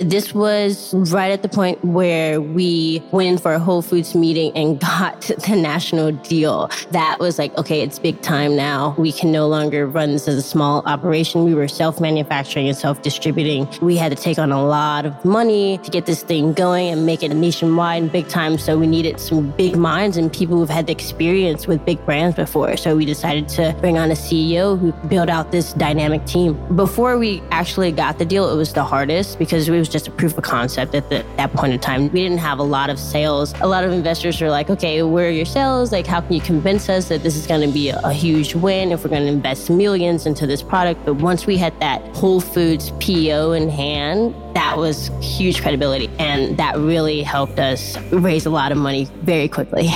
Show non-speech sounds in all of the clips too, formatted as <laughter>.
This was right at the point where we went in for a Whole Foods meeting and <laughs> got the national deal. That was like, okay, it's big time now. We can no longer run this as a small operation. We were self manufacturing and self distributing. We had to take on a lot of money to get this thing going and make it nationwide and big time. So we needed some big minds and people who've had the experience with big brands before. So we decided to bring on a CEO who built out this dynamic team. Before we actually got the deal, it was the hardest because it was just a proof of concept at the, that point in time. We didn't have a lot of sales. A lot of investors were like, okay, where are your sales? Like, how can you convince us that this is going to be a, a huge win if we're going to invest millions into this product? But once we had that Whole Foods PO in hand, that was huge credibility. And that really helped us raise a lot of money very quickly.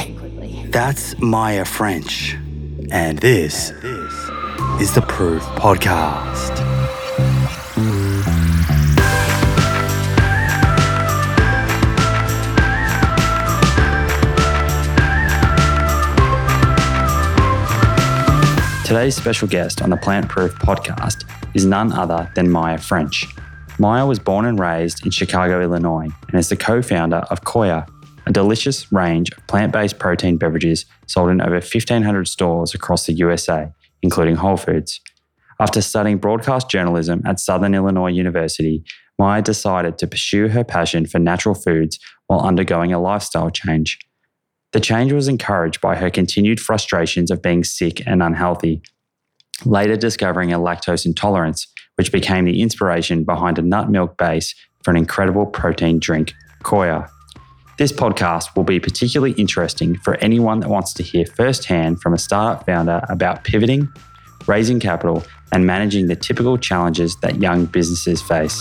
That's Maya French. And this, is the Proof Podcast. Today's special guest on the Plant Proof podcast is none other than Maya French. Maya was born and raised in Chicago, Illinois, and is the co founder of Koia, a delicious range of plant based protein beverages sold in over 1,500 stores across the USA, including Whole Foods. After studying broadcast journalism at Southern Illinois University, Maya decided to pursue her passion for natural foods while undergoing a lifestyle change. The change was encouraged by her continued frustrations of being sick and unhealthy, later discovering a lactose intolerance, which became the inspiration behind a nut milk base for an incredible protein drink, Koia. This podcast will be particularly interesting for anyone that wants to hear firsthand from a startup founder about pivoting, raising capital, and managing the typical challenges that young businesses face.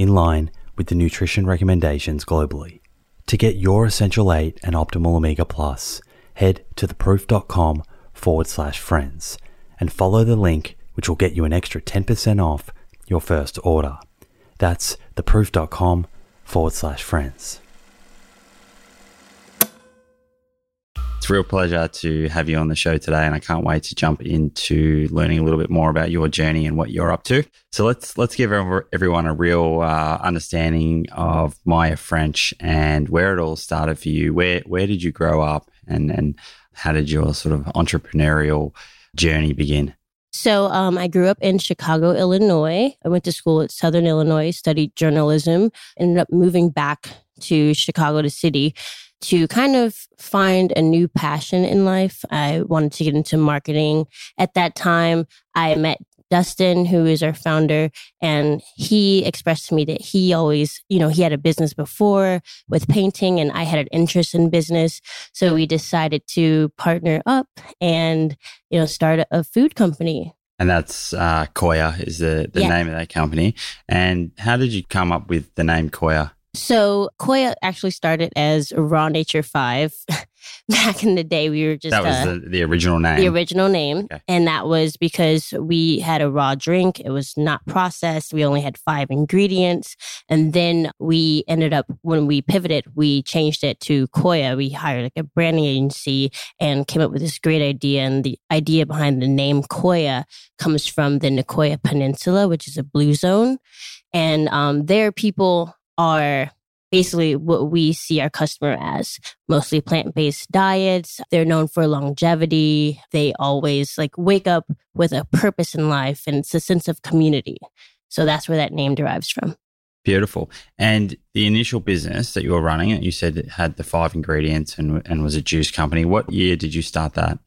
in line with the nutrition recommendations globally. To get your Essential 8 and Optimal Omega Plus, head to theproof.com forward slash friends and follow the link which will get you an extra 10% off your first order. That's theproof.com forward slash friends. It's a real pleasure to have you on the show today, and I can't wait to jump into learning a little bit more about your journey and what you're up to. So let's let's give everyone a real uh, understanding of Maya French and where it all started for you. Where where did you grow up, and and how did your sort of entrepreneurial journey begin? So um, I grew up in Chicago, Illinois. I went to school at Southern Illinois, studied journalism, ended up moving back to Chicago to city to kind of find a new passion in life. I wanted to get into marketing. At that time, I met Dustin, who is our founder, and he expressed to me that he always, you know, he had a business before with painting and I had an interest in business. So we decided to partner up and, you know, start a food company. And that's uh, Koia is the, the yeah. name of that company. And how did you come up with the name Koia? So Koia actually started as Raw Nature 5. <laughs> Back in the day, we were just. That was uh, the, the, original name. The original name. Okay. And that was because we had a raw drink. It was not processed. We only had five ingredients. And then we ended up, when we pivoted, we changed it to Koia. We hired like a branding agency and came up with this great idea. And the idea behind the name Koia comes from the Nicoya Peninsula, which is a blue zone. And um, there, people are basically what we see our customer as mostly plant-based diets. They're known for longevity. They always like wake up with a purpose in life and it's a sense of community. So that's where that name derives from. Beautiful. And the initial business that you were running you said it had the five ingredients and, and was a juice company. What year did you start that?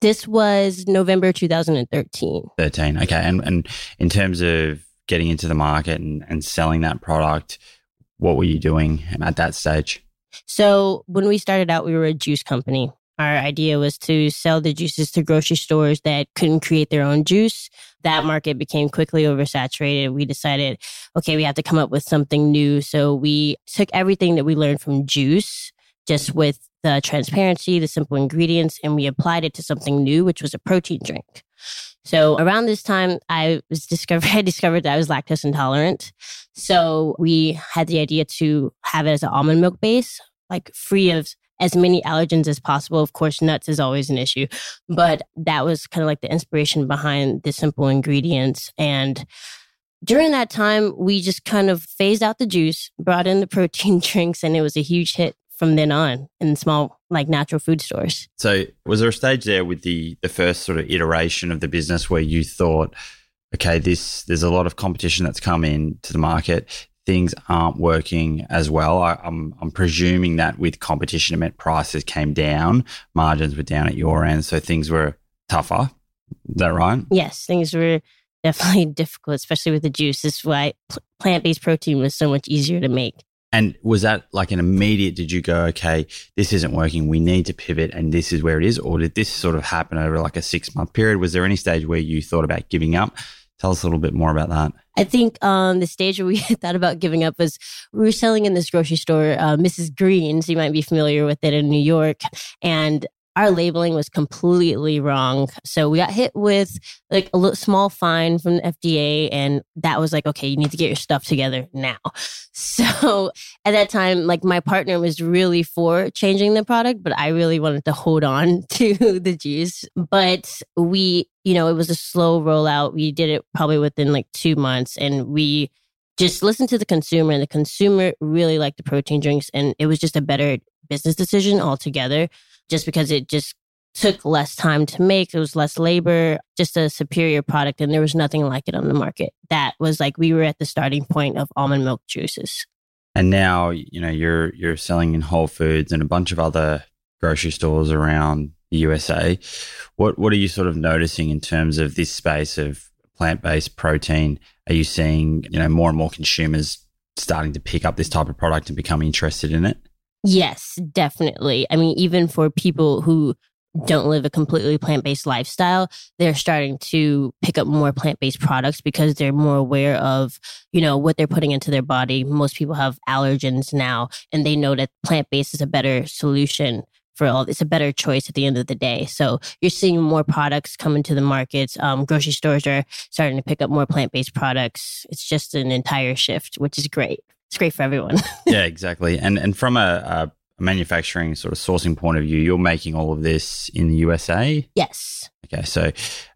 This was november 2013 13 okay. And, and in terms of getting into the market and, and selling that product what were you doing at that stage? So, when we started out, we were a juice company. Our idea was to sell the juices to grocery stores that couldn't create their own juice. That market became quickly oversaturated. We decided, okay, we have to come up with something new. So we took everything that we learned from juice, just with the transparency, the simple ingredients, and we applied it to something new, which was a protein drink. So around this time, I was discovered, <laughs> I discovered that I was lactose intolerant. So we had the idea to have it as an almond milk base, like free of as many allergens as possible. Of course, nuts is always an issue, but that was kind of like the inspiration behind the simple ingredients. And during that time, we just kind of phased out the juice, brought in the <laughs> protein drinks, and it was a huge hit from then on in small like natural food stores. So was there a stage there with the the first sort of iteration of the business where you thought, okay, this there's a lot of competition that's come in to the market. Things aren't working as well. I, I'm I'm presuming that with competition, it meant prices came down, margins were down at your end, so things were tougher. Is that right? Yes, things were definitely <laughs> difficult, especially with the juice. This is why plant based protein was so much easier to make. And was that like an immediate, did you go, okay, this isn't working, we need to pivot and this is where it is? Or did this sort of happen over like a six month period? Was there any stage where you thought about giving up? Tell us a little bit more about that. I think um, the stage where we <laughs> thought about giving up was we were selling in this grocery store, uh, Mrs. Green's. You might be familiar with it in New York. And our labeling was completely wrong. So we got hit with like a little small fine from the FDA. And that was like, okay, you need to get your stuff together now. <laughs> So at that time, like my partner was really for changing the product, but I really wanted to hold on <laughs> to the juice. But we, you know, it was a slow rollout. We did it probably within like two months and we, just listened to the consumer and the consumer really liked the protein drinks and it was just a better business decision altogether just because it just took less time to make. It was less labor, just a superior product. And there was nothing like it on the market. That was like we were at the starting point of almond milk juices. And now, you know, you're you're selling in Whole Foods and a bunch of other grocery stores around the USA. What what are you sort of noticing in terms of this space of plant-based protein? Are you seeing, you know, more and more consumers starting to pick up this type of product and become interested in it? Yes, definitely. I mean, even for people who don't live a completely plant based lifestyle, they're starting to pick up more plant based products because they're more aware of, you know, what they're putting into their body. Most people have allergens now and they know that plant based is a better solution for all. It's a better choice at the end of the day. So you're seeing more products come into the markets. Um, grocery stores are starting to pick up more plant based products. It's just an entire shift, which is great. It's great for everyone. <laughs> yeah, exactly. And and from a, a manufacturing sort of sourcing point of view, you're making all of this in the USA. Yes. Okay, so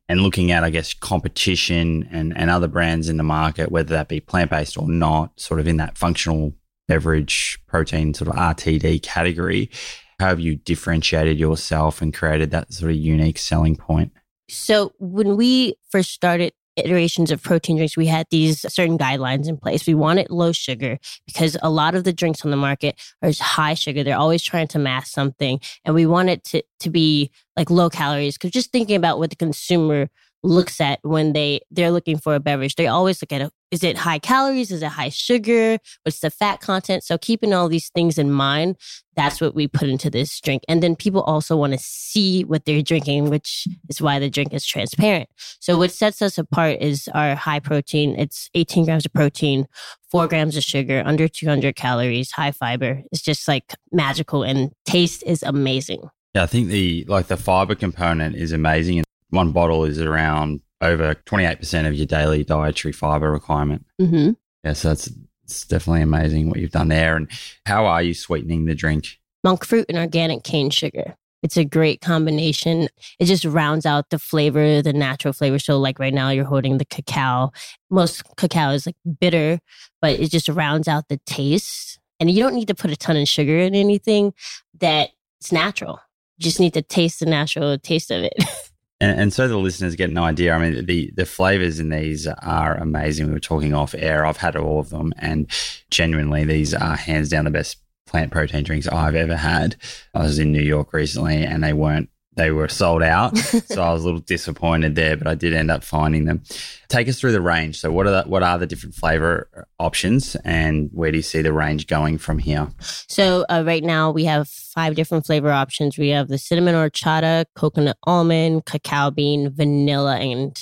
and looking at, I guess, competition and, and other brands in the market, whether that be plant based or not, sort of in that functional beverage protein sort of RTD category, how have you differentiated yourself and created that sort of unique selling point? So when we first started iterations of protein drinks, we had these certain guidelines in place. We wanted low sugar because a lot of the drinks on the market are high sugar. They're always trying to mask something. And we wanted to, to be like low calories because just thinking about what the consumer looks at when they they're looking for a beverage. They always look at it. Is it high calories? Is it high sugar? What's the fat content? So keeping all these things in mind, that's what we put into this drink. And then people also want to see what they're drinking, which is why the drink is transparent. So what sets us apart is our high protein. It's 18 grams of protein, four grams of sugar, under 200 calories, high fiber. It's just like magical and taste is amazing. Yeah, I think the like the fiber component is amazing And one bottle is around over 28% of your daily dietary fiber requirement. Mm-hmm. Yeah, so that's it's definitely amazing what you've done there. And how are you sweetening the drink? Monk fruit and organic cane sugar. It's a great combination. It just rounds out the flavor, the natural flavor. So, like right now, you're holding the cacao. Most cacao is like bitter, but it just rounds out the taste. And you don't need to put a ton of sugar in anything that it's natural. You just need to taste the natural taste of it. <laughs> And, and, so the listeners get an idea. I mean, the the flavors in these are amazing. We were talking off air. I've had all of them, and genuinely, these are hands down the best plant protein drinks I've ever had. I was in New York recently, and they weren't they were sold out. <laughs> so I was a little disappointed there, but I did end up finding them. Take us through the range. So what are the, what are the different flavor options and where do you see the range going from here? So uh, right now we have five different flavor options. We have the cinnamon horchata, coconut almond, cacao bean, vanilla, and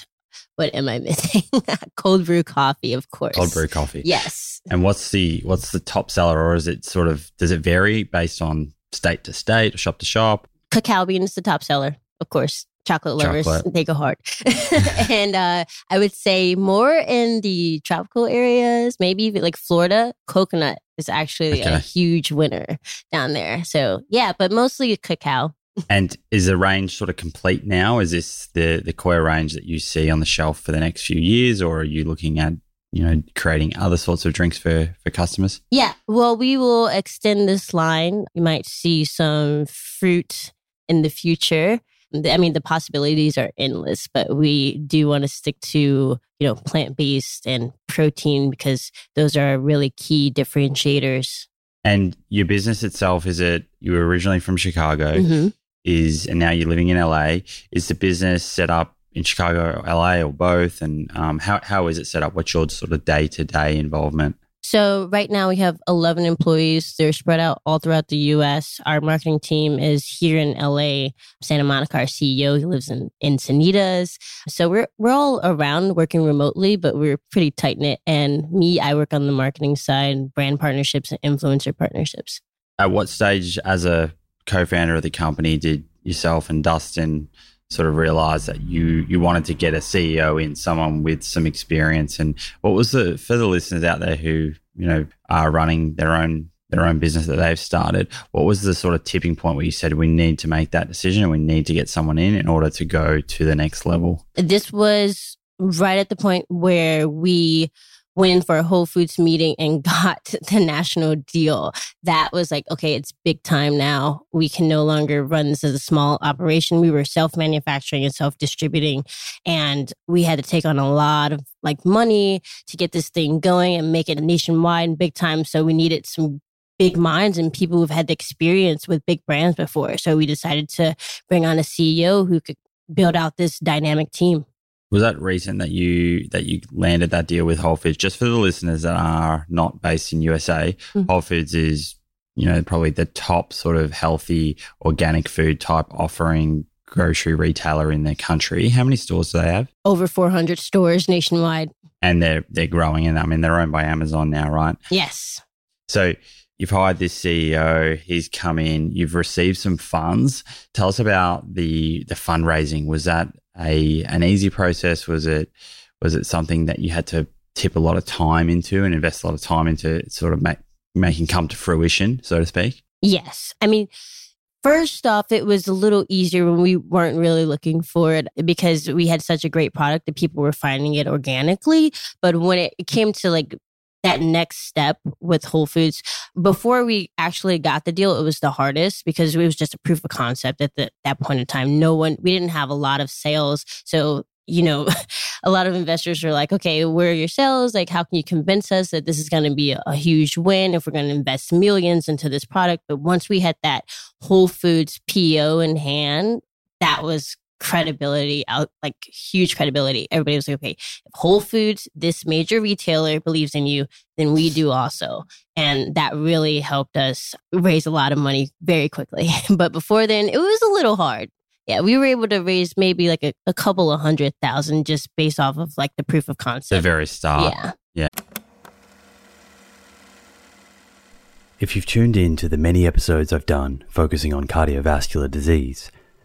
what am I <laughs> missing? Cold brew coffee, of course. Cold brew coffee. Yes. And what's the what's the top seller or is it sort of does it vary based on state to state, or shop to shop? Cacao bean is the top seller, of course. Chocolate lovers, Chocolate. they go hard. and uh, I would say more in the tropical areas, maybe even like Florida, coconut is actually Okay. a huge winner down there. So yeah, but mostly cacao. And is the range sort of complete now? Is this the the Koia range that you see on the shelf for the next few years, or are you looking at you know creating other sorts of drinks for for customers? Yeah, well, we will extend this line. You might see some fruit in the future. I mean, the possibilities are endless, but we do want to stick to, you know, plant based and protein because those are really key differentiators. And your business itself is it? You were originally from Chicago, Mhm. is and now you're living in LA. Is the business set up in Chicago, or LA, or both? And um, how how is it set up? What's your sort of day to day involvement? So right now we have 11 employees. They're spread out all throughout the U.S. Our marketing team is here in L.A. Santa Monica, our CEO, he lives in Encinitas. So we're we're all around working remotely, but we're pretty tight knit. And me, I work on the marketing side, brand partnerships, and influencer partnerships. At what stage, as a co-founder of the company, did yourself and Dustin sort of realized that you you wanted to get a CEO in, someone with some experience? And what was the for the listeners out there who you know are running their own their own business that they've started? What was the sort of tipping point where you said we need to make that decision and we need to get someone in in order to go to the next level? This was right at the point where we went for a Whole Foods meeting and <laughs> got the national deal. That was like, okay, it's big time now. We can no longer run this as a small operation. We were self manufacturing and self distributing, and we had to take on a lot of like money to get this thing going and make it nationwide and big time. So we needed some big minds and people who've had the experience with big brands before. So we decided to bring on a CEO who could build out this dynamic team. Was that recent that you that you landed that deal with Whole Foods? Just for the listeners that are not based in USA, Mhm. Whole Foods is you know probably the top sort of healthy organic food type offering grocery retailer in their country. How many stores do they have? over 400 stores nationwide. And they're they're growing, and I mean they're owned by Amazon now, right? Yes. So you've hired this CEO, he's come in, you've received some funds. Tell us about the the fundraising. Was that a an easy process? Was it was it something that you had to tip a lot of time into and invest a lot of time into sort of make, making come to fruition, so to speak? Yes. I mean, First off, it was a little easier when we weren't really looking for it because we had such a great product that people were finding it organically. But when it came to like that next step with Whole Foods, before we actually got the deal, it was the hardest because it was just a proof of concept at the, that point in time. No one, we didn't have a lot of sales. So you know, <laughs> a lot of investors are like, okay, where are your sales? Like, how can you convince us that this is going to be a, a, huge win if we're going to invest millions into this product? But once we had that Whole Foods PO in hand, that was credibility out, like huge credibility. Everybody was like, okay, if Whole Foods, this major retailer believes in you, then we do also. And that really helped us raise a lot of money very quickly. <laughs> but before then, it was a little hard yeah, we were able to raise maybe like a, a couple of hundred thousand just based off of like the proof of concept. The very start. Yeah. Yeah. If you've tuned in to the many episodes I've done focusing on cardiovascular disease,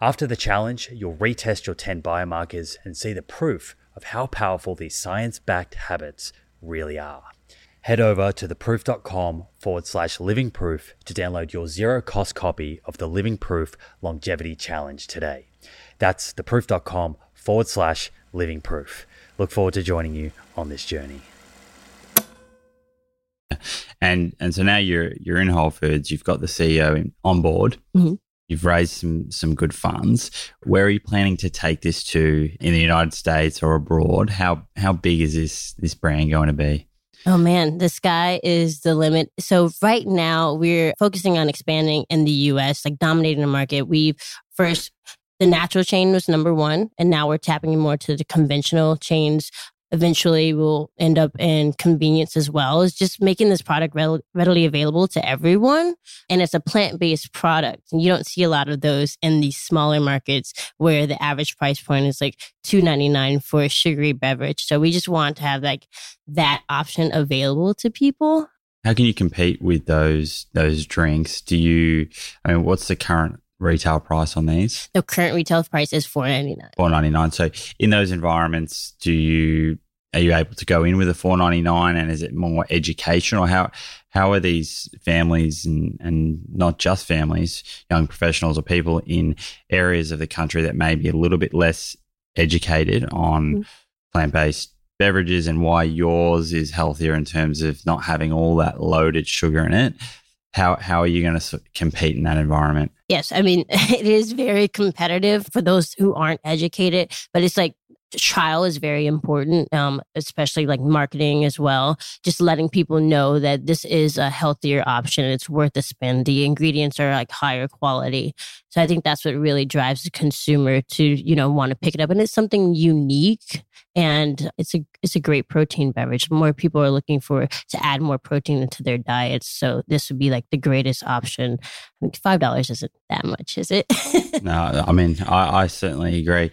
After the challenge, you'll retest your 10 biomarkers and see the proof of how powerful these science backed habits really are head over to theproof.com forward slash living proof to download your zero cost copy of the Living Proof Longevity Challenge today. That's theproof.com forward slash living proof. Look forward to joining you on this journey. And and so now you're you're in Whole Foods. You've got the CEO in, on board. Mm-hmm. You've raised some some good funds. Where are you planning to take this to in the United States or abroad? How how big is this this brand going to be? Oh man, the sky is the limit. So right now we're focusing on expanding in the US, like dominating the market. We've first the natural chain was number one, and now we're tapping more to the conventional chains eventually will end up in convenience as well is just making this product readily available to everyone and it's a plant-based product and you don't see a lot of those in these smaller markets where the average price point is like 2.99 for a sugary beverage so we just want to have like that option available to people How can you compete with those those drinks? Do you? I mean, what's the current retail price on these? The current retail price is four ninety nine. Four ninety nine. So in those environments, do you are you able to go in with a four ninety nine, and is it more educational? How how are these families and and not just families, young professionals or people in areas of the country that may be a little bit less educated on mm. plant based beverages and why yours is healthier in terms of not having all that loaded sugar in it? How how are you going to compete in that environment? Yes, I mean <laughs> it is very competitive for those who aren't educated, but it's like trial is very important, um, especially like marketing as well. Just letting people know that this is a healthier option. It's worth the spend. The ingredients are like higher quality. So I think that's what really drives the consumer to, you know, want to pick it up. And it's something unique and it's a it's a great protein beverage. More people are looking for to add more protein into their diets, so this would be like the greatest option. I think five dollars isn't that much, is it? <laughs> no, I mean I, I certainly agree.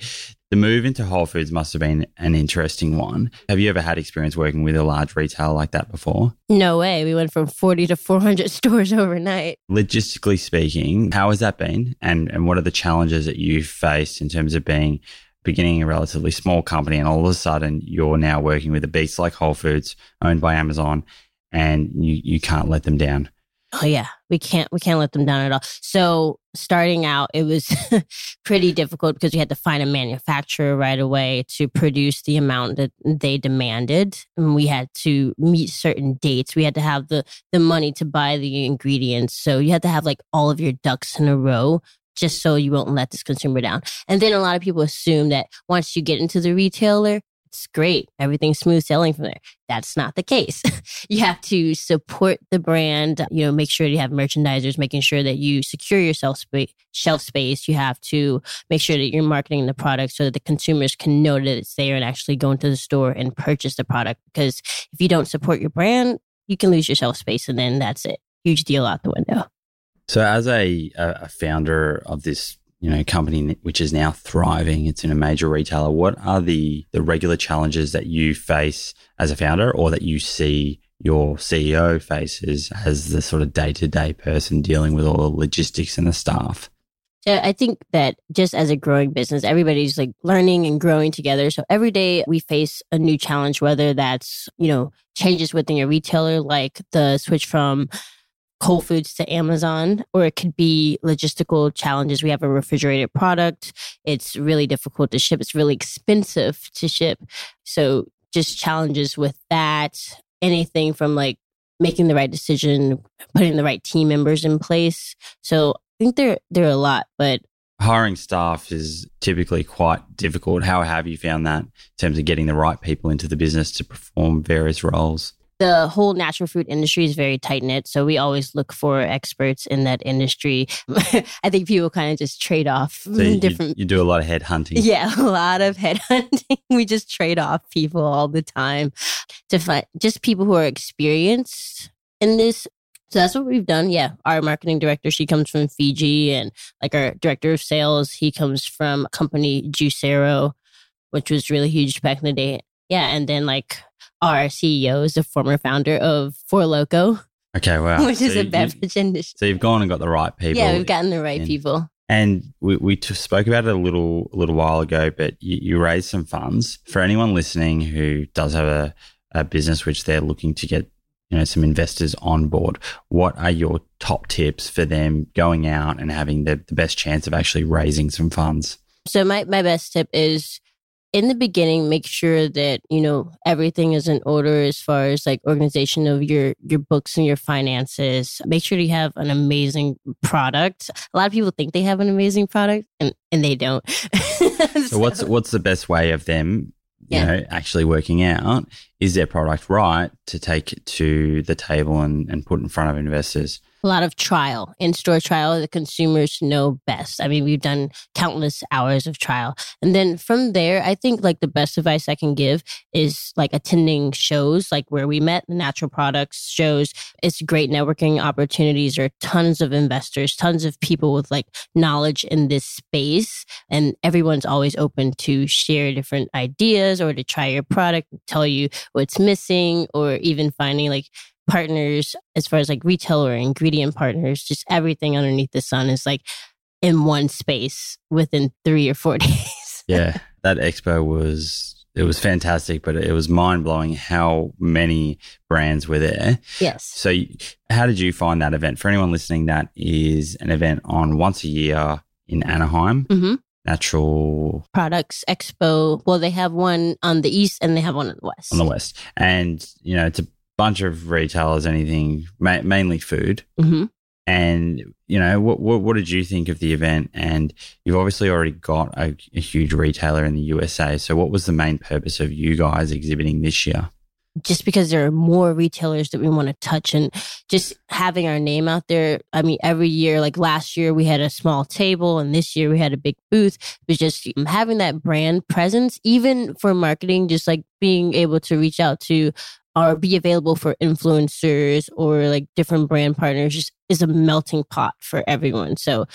The move into Whole Foods must have been an interesting one. Have you ever had experience working with a large retailer like that before? No way. We went from 40 to 400 <laughs> stores overnight. Logistically speaking, how has that been? And, and what are the challenges that you've faced in terms of being beginning a relatively small company and all of a sudden you're now working with a beast like Whole Foods owned by Amazon and you, you can't let them down. Oh yeah, we can't we can't let them down at all. So starting out, it was <laughs> pretty difficult because we had to find a manufacturer right away to produce the amount that they demanded, and we had to meet certain dates. We had to have the the money to buy the ingredients, so you had to have like all of your ducks in a row just so you won't let this consumer down. And then a lot of people assume that once you get into the retailer, it's great. Everything's smooth sailing from there. That's not the case. <laughs> you have to support the brand, you know, make sure you have merchandisers, making sure that you secure your shelf space, shelf space. You have to make sure that you're marketing the product so that the consumers can know that it's there and actually go into the store and purchase the product. Because if you don't support your brand, you can lose your shelf space and then that's it. Huge deal out the window. So, as a, a founder of this you know company which is now thriving, it's in a major retailer. What are the the regular challenges that you face as a founder, or that you see your CEO faces as the sort of day to day person dealing with all the logistics and the staff? I think that just as a growing business, everybody's like learning and growing together. So every day we face a new challenge, whether that's, you know, changes within your retailer, like the switch from Whole Foods to Amazon, or it could be logistical challenges. We have a refrigerated product. It's really difficult to ship. It's really expensive to ship. So just challenges with that. Anything from like making the right decision, putting the right team members in place. So I think there there are a lot, but hiring staff is typically quite difficult. How have you found that in terms of getting the right people into the business to perform various roles? The whole natural food industry is very tight knit. So we always look for experts in that industry. <laughs> I think people kind of just trade off so you, different. You, do a lot of head hunting. Yeah, <laughs> a lot of head hunting. <laughs> we just trade off people all the time to find just people who are experienced in this. So that's what we've done. Yeah. Our marketing director, she comes from Fiji and like our director of sales, he comes from a company Juicero, which was really huge back in the day. Yeah. And then like our CEO is a former founder of Four Loco. Okay, wow. <laughs> Which so is a beverage you, industry. So you've gone and got the right people. Yeah, we've gotten the right in. people. And we, we spoke about it a little a little while ago, but you, you raised some funds for anyone listening who does have a, a business which they're looking to get you know some investors on board. What are your top tips for them going out and having the, the best chance of actually raising some funds? So my, my best tip is in the beginning make sure that you know everything is in order as far as like organization of your your books and your finances. Make sure you have an amazing product. A lot of people think they have an amazing product and and they don't. So, <laughs> so what's what's the best way of them you yeah. know actually working out is their product right to take it to the table and, and put in front of investors a lot of trial, in store trial. The consumers know best. I mean, we've done countless hours of trial. And then from there, I think like the best advice I can give is like attending shows like where we met, the natural products shows. It's great networking opportunities. Are tons of investors, tons of people with like knowledge in this space. And everyone's always open to share different ideas or to try your product, tell you what's missing, or even finding like partners as far as like retailer and ingredient partners, just everything underneath the sun is like in one space within three or four <laughs> days. yeah, that expo was it was fantastic, but it was mind blowing how many brands were there. Yes. So, how did you find that event? For anyone listening, that is an event on once a year in Anaheim. Mm-hmm. Natural Products Expo. Well, they have one on the east and they have one on the west. on the west, and you know it's a bunch of retailers, anything ma- mainly food. hmm And you know what, what? What did you think of the event? And you've obviously already got a, a huge retailer in the USA. So, what was the main purpose of you guys exhibiting this year? Just because there are more retailers that we want to touch and just having our name out there. I mean, every year, like last year, we had a small table and this year we had a big booth. It was just having that brand presence, even for marketing, just like being able to reach out to or be available for influencers or like different brand partners just is a melting pot for everyone. So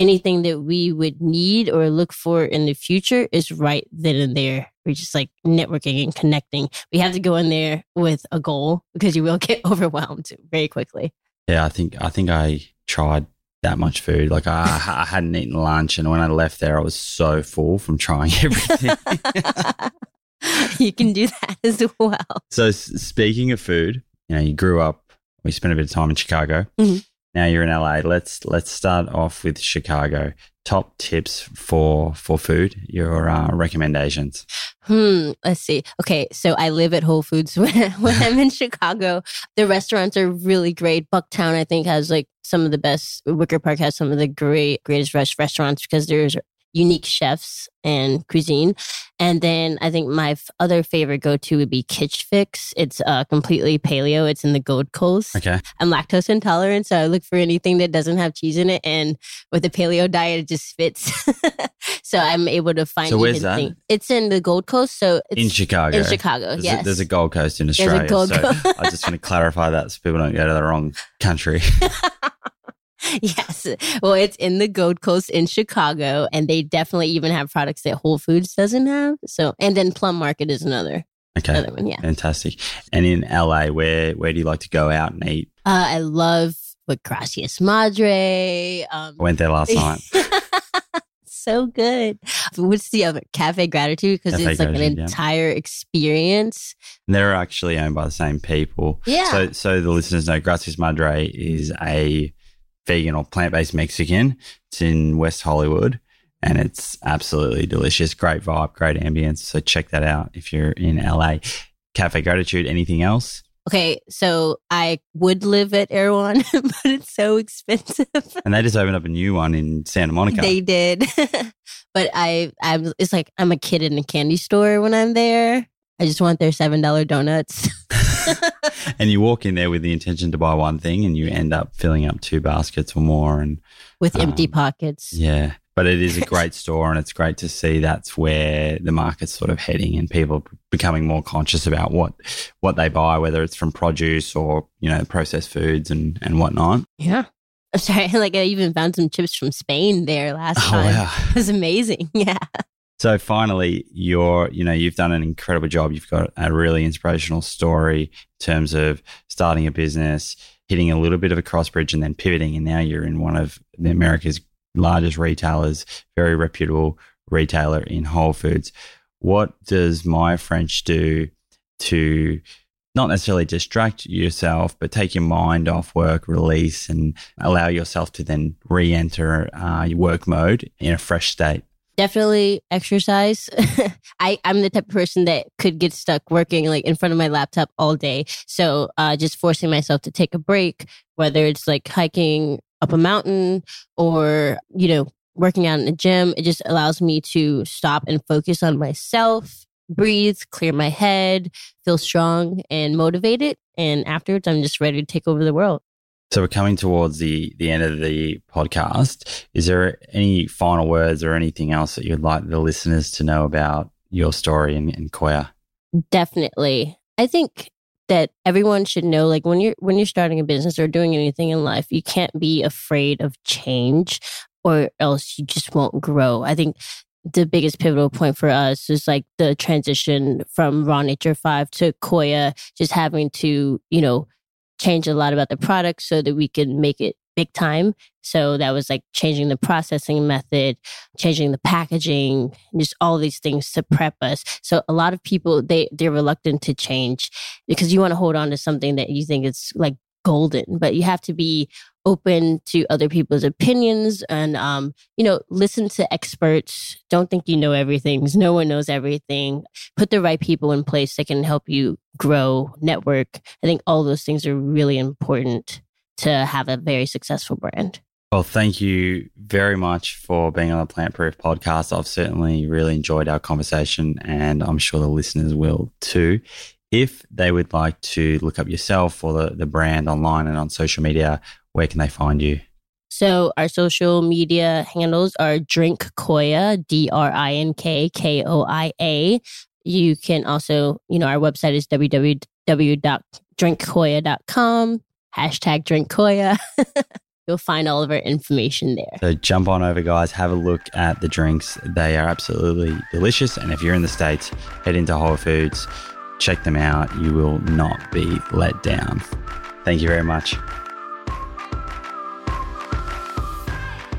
anything that we would need or look for in the future is right then and there. We're just like networking and connecting. We have to go in there with a goal because you will get <laughs> overwhelmed very quickly. Yeah, I think I think I tried that much food. Like I, I hadn't eaten lunch, and when I left there, I was so full from trying <laughs> everything. <laughs> <laughs> you can do that as well. so, speaking of food, you know, you grew up. We spent a bit of time in Chicago. Mhm. Now you're in LA. Let's let's start off with Chicago. Top tips for for food. Your uh, recommendations. Hmm. Let's see. Okay. So I live at Whole Foods <laughs> when, when I'm in Chicago. The restaurants are really great. Bucktown, I think, has like some of the best. Wicker Park has some of the great, greatest res- restaurants because there's unique chefs and cuisine. And then I think my f- other favorite go to would be Kitchfix. It's uh, completely paleo. It's in the Gold Coast. Okay. I'm lactose intolerant, so I look for anything that doesn't have cheese in it. And with the paleo diet, it just fits. <laughs> so I'm able to find. So where's that? thing- It's in the Gold Coast, so it's in Chicago. in Chicago. There's, yes, a, there's a Gold Coast in Australia. So. I just want to clarify that so people don't go to the wrong country. <laughs> <laughs> yes. Well, it's in the Gold Coast in Chicago, and they definitely even have products that Whole Foods doesn't have. So, and then Plum Market is another Okay. another one. Yeah, Fantastic. And in LA, where where do you like to go out and eat? uh, I love with Gracias Madre. Um, I went there last night. <laughs> so good. What's the other Cafe Gratitude? Because it's like Gratitude, an yeah. entire experience. And they're actually owned by the same people. Yeah. So so the listeners know Gracias Madre is a vegan or plant based Mexican. It's in West Hollywood. And it's absolutely delicious. Great vibe, great ambience. So check that out if you're in LA. Cafe Gratitude. Anything else? Okay, so I would live at Erewhon, <laughs> but it's so expensive. And they just opened up a new one in Santa Monica. They did, <laughs> but I, I'm. It's like I'm a kid in a candy store when I'm there. I just want their seven dollar donuts. <laughs> <laughs> and you walk in there with the intention to buy one thing and you end up filling up two baskets or more. And with empty Um, pockets. yeah, but it is a <laughs> great store and it's great to see that's where the market's sort of heading and people becoming more conscious about what, what they buy, whether it's from produce or, you know, processed foods and, and whatnot. Yeah. I'm <laughs> sorry. Like I even found some chips from Spain there last Oh, time. wow. It was amazing. Yeah. So finally, you're, you know, you've done an incredible job. You've got a really inspirational story in terms of starting a business, hitting a little bit of a cross bridge and then pivoting. And now you're in one of America's largest retailers, very reputable retailer in Whole Foods. What does Maya French do to not necessarily distract yourself, but take your mind off work, release, and allow yourself to then re enter uh, your work mode in a fresh state? Definitely exercise. <laughs> I, I'm the type of person that could get stuck working like in front of my laptop all day. So uh, just forcing myself to take a break, whether it's like hiking up a mountain or, you know, working out in the gym, it just allows me to stop and focus on myself, breathe, clear my head, feel strong and motivated. And afterwards, I'm just ready to take over the world. So we're coming towards the the end of the podcast. Is there any final words or anything else that you'd like the listeners to know about your story and, and Koia? Definitely. I think that everyone should know like when you're when you're starting a business or doing anything in life, you can't be afraid of change or else you just won't grow. I think the biggest pivotal point for us is like the transition from raw nature 5 to koia just having to you know change a lot about the product so that we could make it big time. So that was like changing the processing method, changing the packaging, just all these things to prep us. So a lot of people they they're reluctant to change because you want to hold on to something that you think is like golden, but you have to be open to other people's opinions and um, you know listen to experts don't think you know everything no one knows everything put the right people in place that can help you grow network i think all those things are really important to have a very successful brand. Well, thank you very much for being on the Plant Proof podcast. I've certainly really enjoyed our conversation, and I'm sure the listeners will too. If they would like to look up yourself or the, the brand online and on social media, where can they find you? So our social media handles are Drink Koia, D R I N K K O I A. You can also, you know, our website is www.drinkkoia.com hashtag drink Koia. <laughs> You'll find all of our information there. So jump on over, guys. Have a look at the drinks. They are absolutely delicious. And if you're in the States, head into Whole Foods, check them out. You will not be let down. Thank you very much.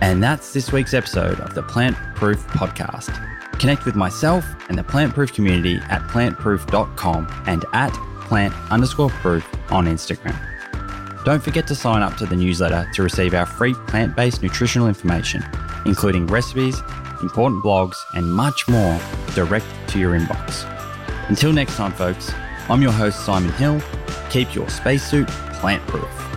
And that's this week's episode of the Plant Proof Podcast. Connect with myself and the Plant Proof community at plantproof.com and at plant underscore proof on Instagram. Don't forget to sign up to the newsletter to receive our free plant based nutritional information, including recipes, important blogs, and much more direct to your inbox. Until next time, folks, I'm your host, Simon Hill. Keep your spacesuit plant proof.